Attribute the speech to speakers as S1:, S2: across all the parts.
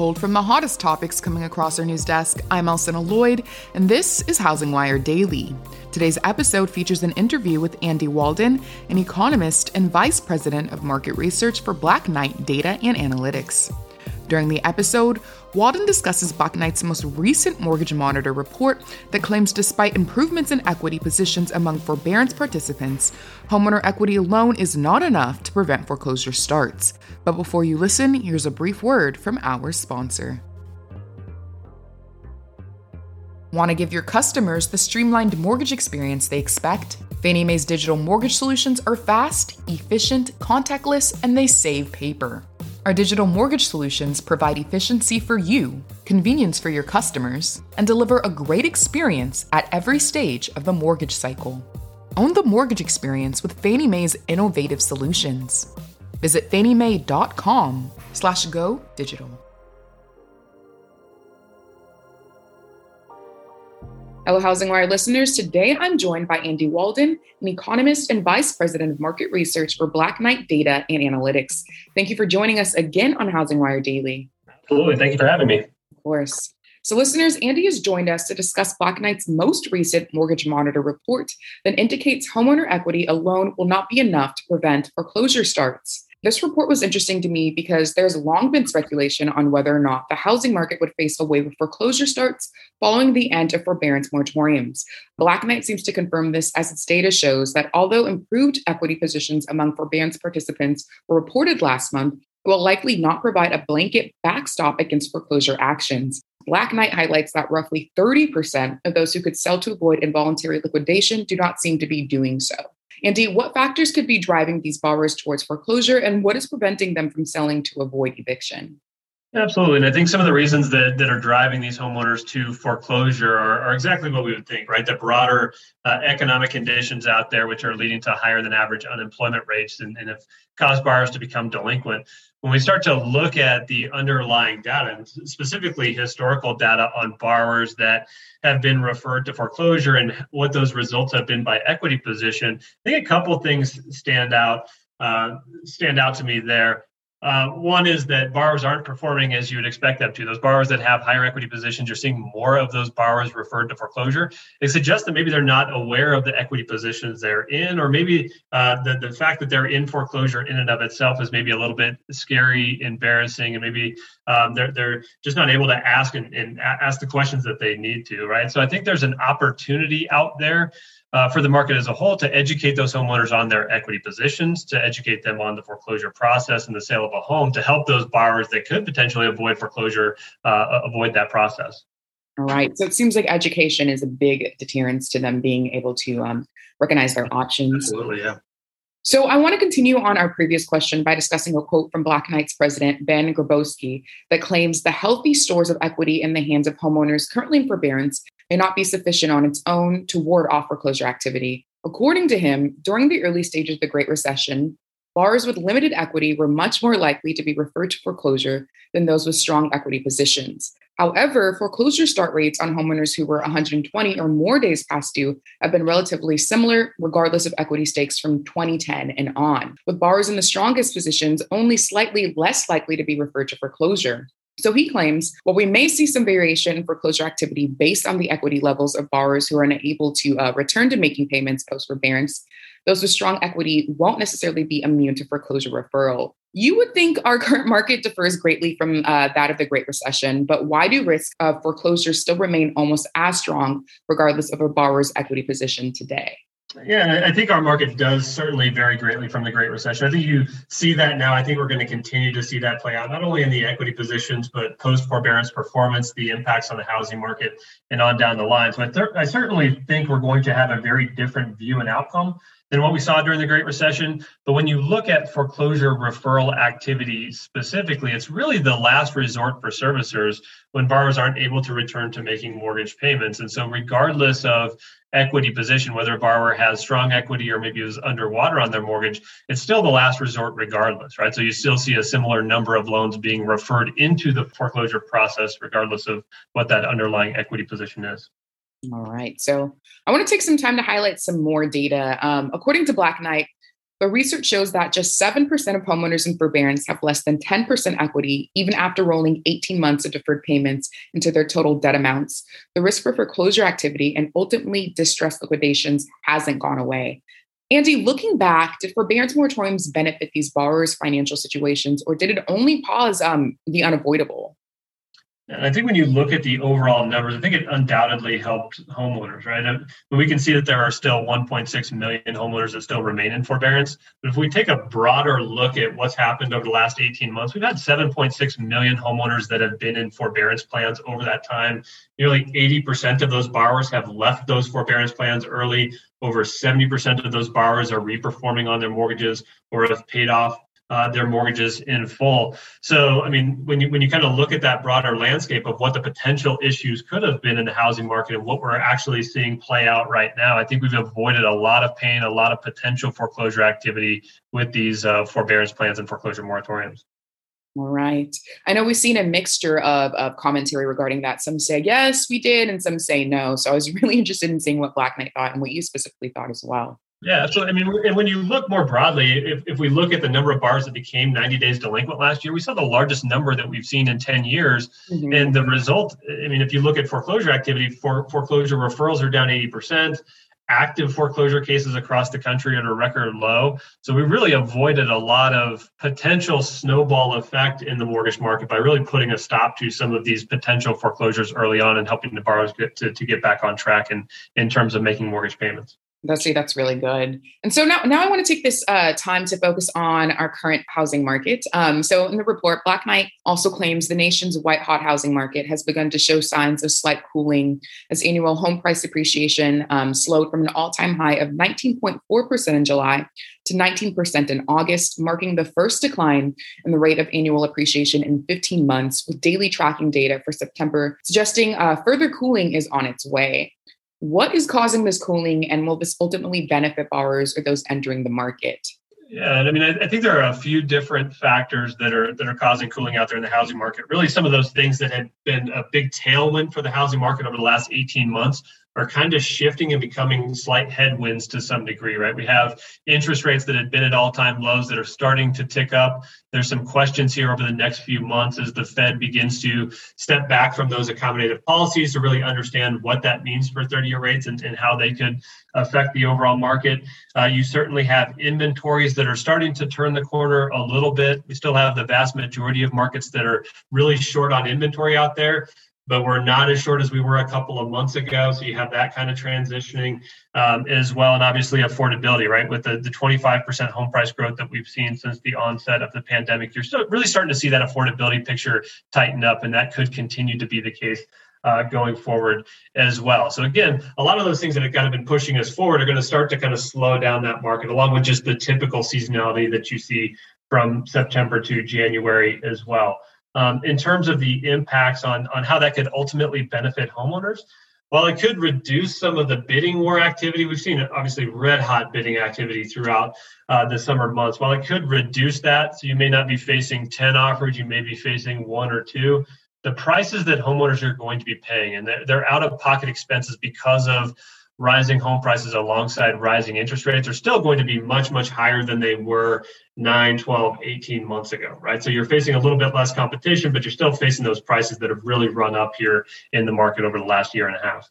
S1: Pulled from the hottest topics coming across our news desk, I'm Alcynna Lloyd, and this is Housing Wire Daily. Today's episode features an interview with Andy Walden, an economist and vice president of market research for Black Knight Data and Analytics. During the episode, Walden discusses Black Knight's most recent Mortgage Monitor report that claims despite improvements in equity positions among forbearance participants, homeowner equity alone is not enough to prevent foreclosure starts. But before you listen, here's a brief word from our sponsor. Want to give your customers the streamlined mortgage experience they expect? Fannie Mae's digital mortgage solutions are fast, efficient, contactless, and they save paper. Our digital mortgage solutions provide efficiency for you, convenience for your customers, and deliver a great experience at every stage of the mortgage cycle. Own the mortgage experience with Fannie Mae's innovative solutions. Visit fanniemae.com slash go digital. Hello, Housing Wire listeners. Today I'm joined by Andy Walden, an economist and vice president of market research for Black Knight Data and Analytics. Thank you for joining us again on Housing Wire Daily.
S2: Absolutely. Thank you for having me.
S1: Of course. So, listeners, Andy has joined us to discuss Black Knight's most recent Mortgage Monitor report that indicates homeowner equity alone will not be enough to prevent foreclosure starts. This report was interesting to me because there's long been speculation on whether or not the housing market would face a wave of foreclosure starts following the end of forbearance moratoriums. Black Knight seems to confirm this as its data shows that although improved equity positions among forbearance participants were reported last month, it will likely not provide a blanket backstop against foreclosure actions. Black Knight highlights that roughly 30% of those who could sell to avoid involuntary liquidation do not seem to be doing so. Andy, what factors could be driving these borrowers towards foreclosure and what is preventing them from selling to avoid eviction?
S2: Absolutely. And I think some of the reasons that, that are driving these homeowners to foreclosure are, are exactly what we would think, right? The broader uh, economic conditions out there, which are leading to higher than average unemployment rates and, and have caused borrowers to become delinquent. When we start to look at the underlying data, and specifically historical data on borrowers that have been referred to foreclosure and what those results have been by equity position, I think a couple things stand out uh, stand out to me there. Uh, one is that borrowers aren't performing as you would expect them to. Those borrowers that have higher equity positions, you're seeing more of those borrowers referred to foreclosure. It suggests that maybe they're not aware of the equity positions they're in, or maybe uh, the, the fact that they're in foreclosure in and of itself is maybe a little bit scary, embarrassing, and maybe um, they're, they're just not able to ask and, and ask the questions that they need to, right? So I think there's an opportunity out there uh, for the market as a whole to educate those homeowners on their equity positions, to educate them on the foreclosure process and the sale of a home, to help those borrowers that could potentially avoid foreclosure uh, avoid that process.
S1: All right. So it seems like education is a big deterrence to them being able to um, recognize their options.
S2: Absolutely, yeah.
S1: So I want to continue on our previous question by discussing a quote from Black Knight's president, Ben Graboske, that claims the healthy stores of equity in the hands of homeowners currently in forbearance may not be sufficient on its own to ward off foreclosure activity. According to him, during the early stages of the Great Recession, borrowers with limited equity were much more likely to be referred to foreclosure than those with strong equity positions. However, foreclosure start rates on homeowners who were 120 or more days past due have been relatively similar, regardless of equity stakes from 2010 and on, with borrowers in the strongest positions only slightly less likely to be referred to foreclosure. So he claims, while we may see some variation in foreclosure activity based on the equity levels of borrowers who are unable to uh, return to making payments post forbearance, those with strong equity won't necessarily be immune to foreclosure referral. You would think our current market differs greatly from uh, that of the Great Recession, but why do risks of foreclosure still remain almost as strong, regardless of a borrower's equity position today?
S2: Yeah, I think our market does certainly vary greatly from the Great Recession. I think you see that now. I think we're going to continue to see that play out, not only in the equity positions, but post forbearance performance, the impacts on the housing market, and on down the line. So I, th- I certainly think we're going to have a very different view and outcome than what we saw during the Great Recession. But when you look at foreclosure referral activity specifically, it's really the last resort for servicers when borrowers aren't able to return to making mortgage payments. And so, regardless of equity position, whether a borrower has strong equity or maybe is underwater on their mortgage, it's still the last resort regardless, right? So you still see a similar number of loans being referred into the foreclosure process, regardless of what that underlying equity position is.
S1: All right. So I want to take some time to highlight some more data. Um, according to Black Knight, the research shows that just 7% of homeowners in forbearance have less than 10% equity, even after rolling 18 months of deferred payments into their total debt amounts. The risk for foreclosure activity and ultimately distress liquidations hasn't gone away. Andy, looking back, did forbearance moratoriums benefit these borrowers' financial situations, or did it only pause um, the unavoidable?
S2: And I think when you look at the overall numbers, I think it undoubtedly helped homeowners, right? Uh, we can see that there are still 1.6 million homeowners that still remain in forbearance. But if we take a broader look at what's happened over the last 18 months, we've had 7.6 million homeowners that have been in forbearance plans over that time. Nearly 80% of those borrowers have left those forbearance plans early. Over 70% of those borrowers are reperforming on their mortgages or have paid off uh, their mortgages in full. So, I mean, when you when you kind of look at that broader landscape of what the potential issues could have been in the housing market and what we're actually seeing play out right now, I think we've avoided a lot of pain, a lot of potential foreclosure activity with these uh, forbearance plans and foreclosure moratoriums.
S1: All right. I know we've seen a mixture of, of commentary regarding that. Some say, yes, we did, and some say no. So I was really interested in seeing what Black Knight thought and what you specifically thought as well.
S2: Yeah, so I mean, and when you look more broadly, if, if we look at the number of bars that became 90 days delinquent last year, we saw the largest number that we've seen in 10 years. Mm-hmm. And the result, I mean, if you look at foreclosure activity, for foreclosure referrals are down 80%. Active foreclosure cases across the country at a record low. So we really avoided a lot of potential snowball effect in the mortgage market by really putting a stop to some of these potential foreclosures early on and helping the borrowers get to, to get back on track in, in terms of making mortgage payments.
S1: That's see that's really good. And so now, now I want to take this uh, time to focus on our current housing market. Um, so in the report, Black Knight also claims the nation's white hot housing market has begun to show signs of slight cooling as annual home price appreciation um, slowed from an all-time high of 19.4% in July to 19% in August, marking the first decline in the rate of annual appreciation in 15 months, with daily tracking data for September suggesting uh, further cooling is on its way. What is causing this cooling, and will this ultimately benefit borrowers or those entering the market?
S2: Yeah, I mean, I, I, think there are a few different factors that are that are causing cooling out there in the housing market. Really, some of those things that had been a big tailwind for the housing market over the last 18 months are kind of shifting and becoming slight headwinds to some degree, right? We have interest rates that had been at all time lows that are starting to tick up. There's some questions here over the next few months as the Fed begins to step back from those accommodative policies to really understand what that means for 30 year rates and, and how they could affect the overall market. Uh, you certainly have inventories that are starting to turn the corner a little bit. We still have the vast majority of markets that are really short on inventory out there but we're not as short as we were a couple of months ago. So you have that kind of transitioning um, as well. And obviously affordability, right? With the, the 25% home price growth that we've seen since the onset of the pandemic, you're still really starting to see that affordability picture tighten up. And that could continue to be the case uh, going forward as well. So again, a lot of those things that have kind of been pushing us forward are going to start to kind of slow down that market, along with just the typical seasonality that you see from September to January as well um, in terms of the impacts on, on how that could ultimately benefit homeowners. While it could reduce some of the bidding war activity, we've seen obviously red hot bidding activity throughout uh, the summer months. While it could reduce that, so you may not be facing 10 offers, you may be facing one or two. The prices that homeowners are going to be paying and their, their out of pocket expenses because of rising home prices alongside rising interest rates are still going to be much, much higher than they were 9, 12, 18 months ago, right? So you're facing a little bit less competition, but you're still facing those prices that have really run up here in the market over the last year and a half.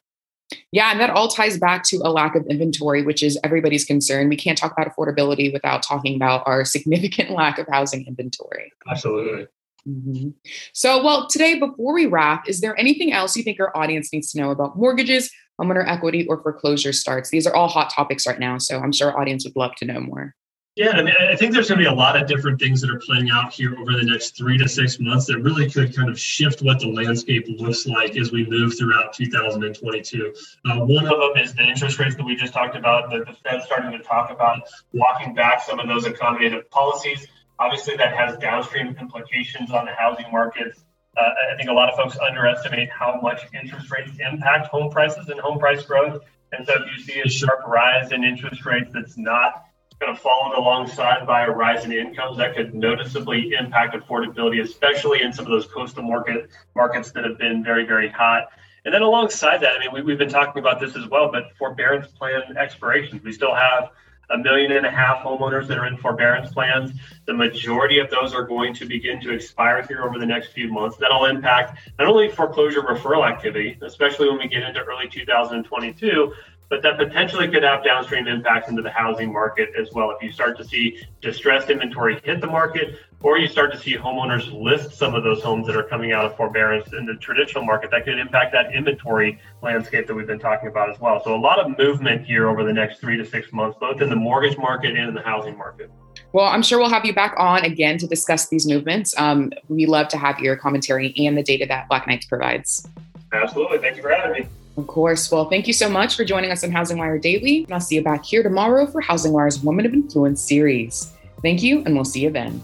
S1: Yeah, and that all ties back to a lack of inventory, which is everybody's concern. We can't talk about affordability without talking about our significant lack of housing inventory.
S2: Absolutely.
S1: Mm-hmm. So, well, today, before we wrap, is there anything else you think our audience needs to know about mortgages, homeowner equity, or foreclosure starts? These are all hot topics right now, so I'm sure our audience would love to know more.
S2: Yeah, I mean, I think there's going to be a lot of different things that are playing out here over the next three to six months that really could kind of shift what the landscape looks like as we move throughout 2022. Uh, one of them is the interest rates that we just talked about, that the Fed starting to talk about walking back some of those accommodative policies. Obviously, that has downstream implications on the housing markets. Uh, I think a lot of folks underestimate how much interest rates impact home prices and home price growth. And so, if you see a sharp rise in interest rates that's not kind of followed alongside by a rise in incomes that could noticeably impact affordability, especially in some of those coastal market markets that have been very, very hot. And then alongside that, I mean, we, we've been talking about this as well, but forbearance plan expirations. We still have a million and a half homeowners that are in forbearance plans. The majority of those are going to begin to expire here over the next few months. That'll impact not only foreclosure referral activity, especially when we get into early 2022, but that potentially could have downstream impacts into the housing market as well. If you start to see distressed inventory hit the market, or you start to see homeowners list some of those homes that are coming out of forbearance in the traditional market, that could impact that inventory landscape that we've been talking about as well. So, a lot of movement here over the next three to six months, both in the mortgage market and in the housing market.
S1: Well, I'm sure we'll have you back on again to discuss these movements. Um, we love to have your commentary and the data that Black Knights provides.
S2: Absolutely. Thank you for having me.
S1: Of course. Well, thank you so much for joining us on Housing Wire Daily. And I'll see you back here tomorrow for Housing Wire's Woman of Influence series. Thank you, and we'll see you then.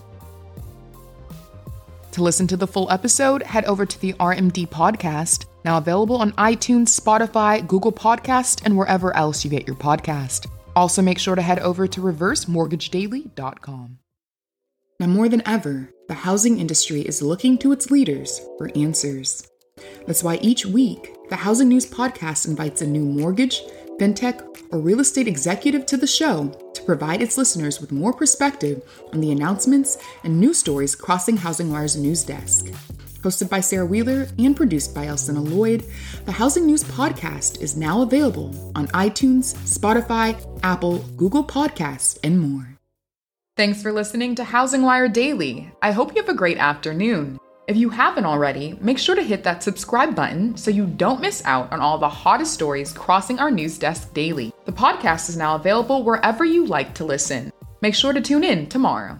S3: To listen to the full episode, head over to the RMD podcast, now available on iTunes, Spotify, Google Podcast, and wherever else you get your podcast. Also, make sure to head over to reversemortgagedaily.com. Now, more than ever, the housing industry is looking to its leaders for answers. That's why each week, the Housing News Podcast invites a new mortgage, fintech, or real estate executive to the show to provide its listeners with more perspective on the announcements and news stories crossing Housing Wire's news desk. Hosted by Sarah Wheeler and produced by Alcynna Lloyd, the Housing News Podcast is now available on iTunes, Spotify, Apple, Google Podcasts, and more. Thanks for listening to Housing Wire Daily. I hope you have a great afternoon. If you haven't already, make sure to hit that subscribe button so you don't miss out on all the hottest stories crossing our news desk daily. The podcast is now available wherever you like to listen. Make sure to tune in tomorrow.